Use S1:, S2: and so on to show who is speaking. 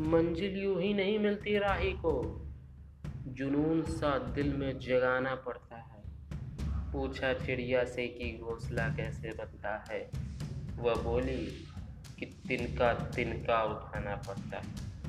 S1: मंजिल यूँ ही नहीं मिलती राही को। जुनून सा दिल में जगाना पड़ता है। पूछा चिड़िया से कि घोंसला कैसे बनता है। वह बोली कि तिनका तिनका उठाना पड़ता है।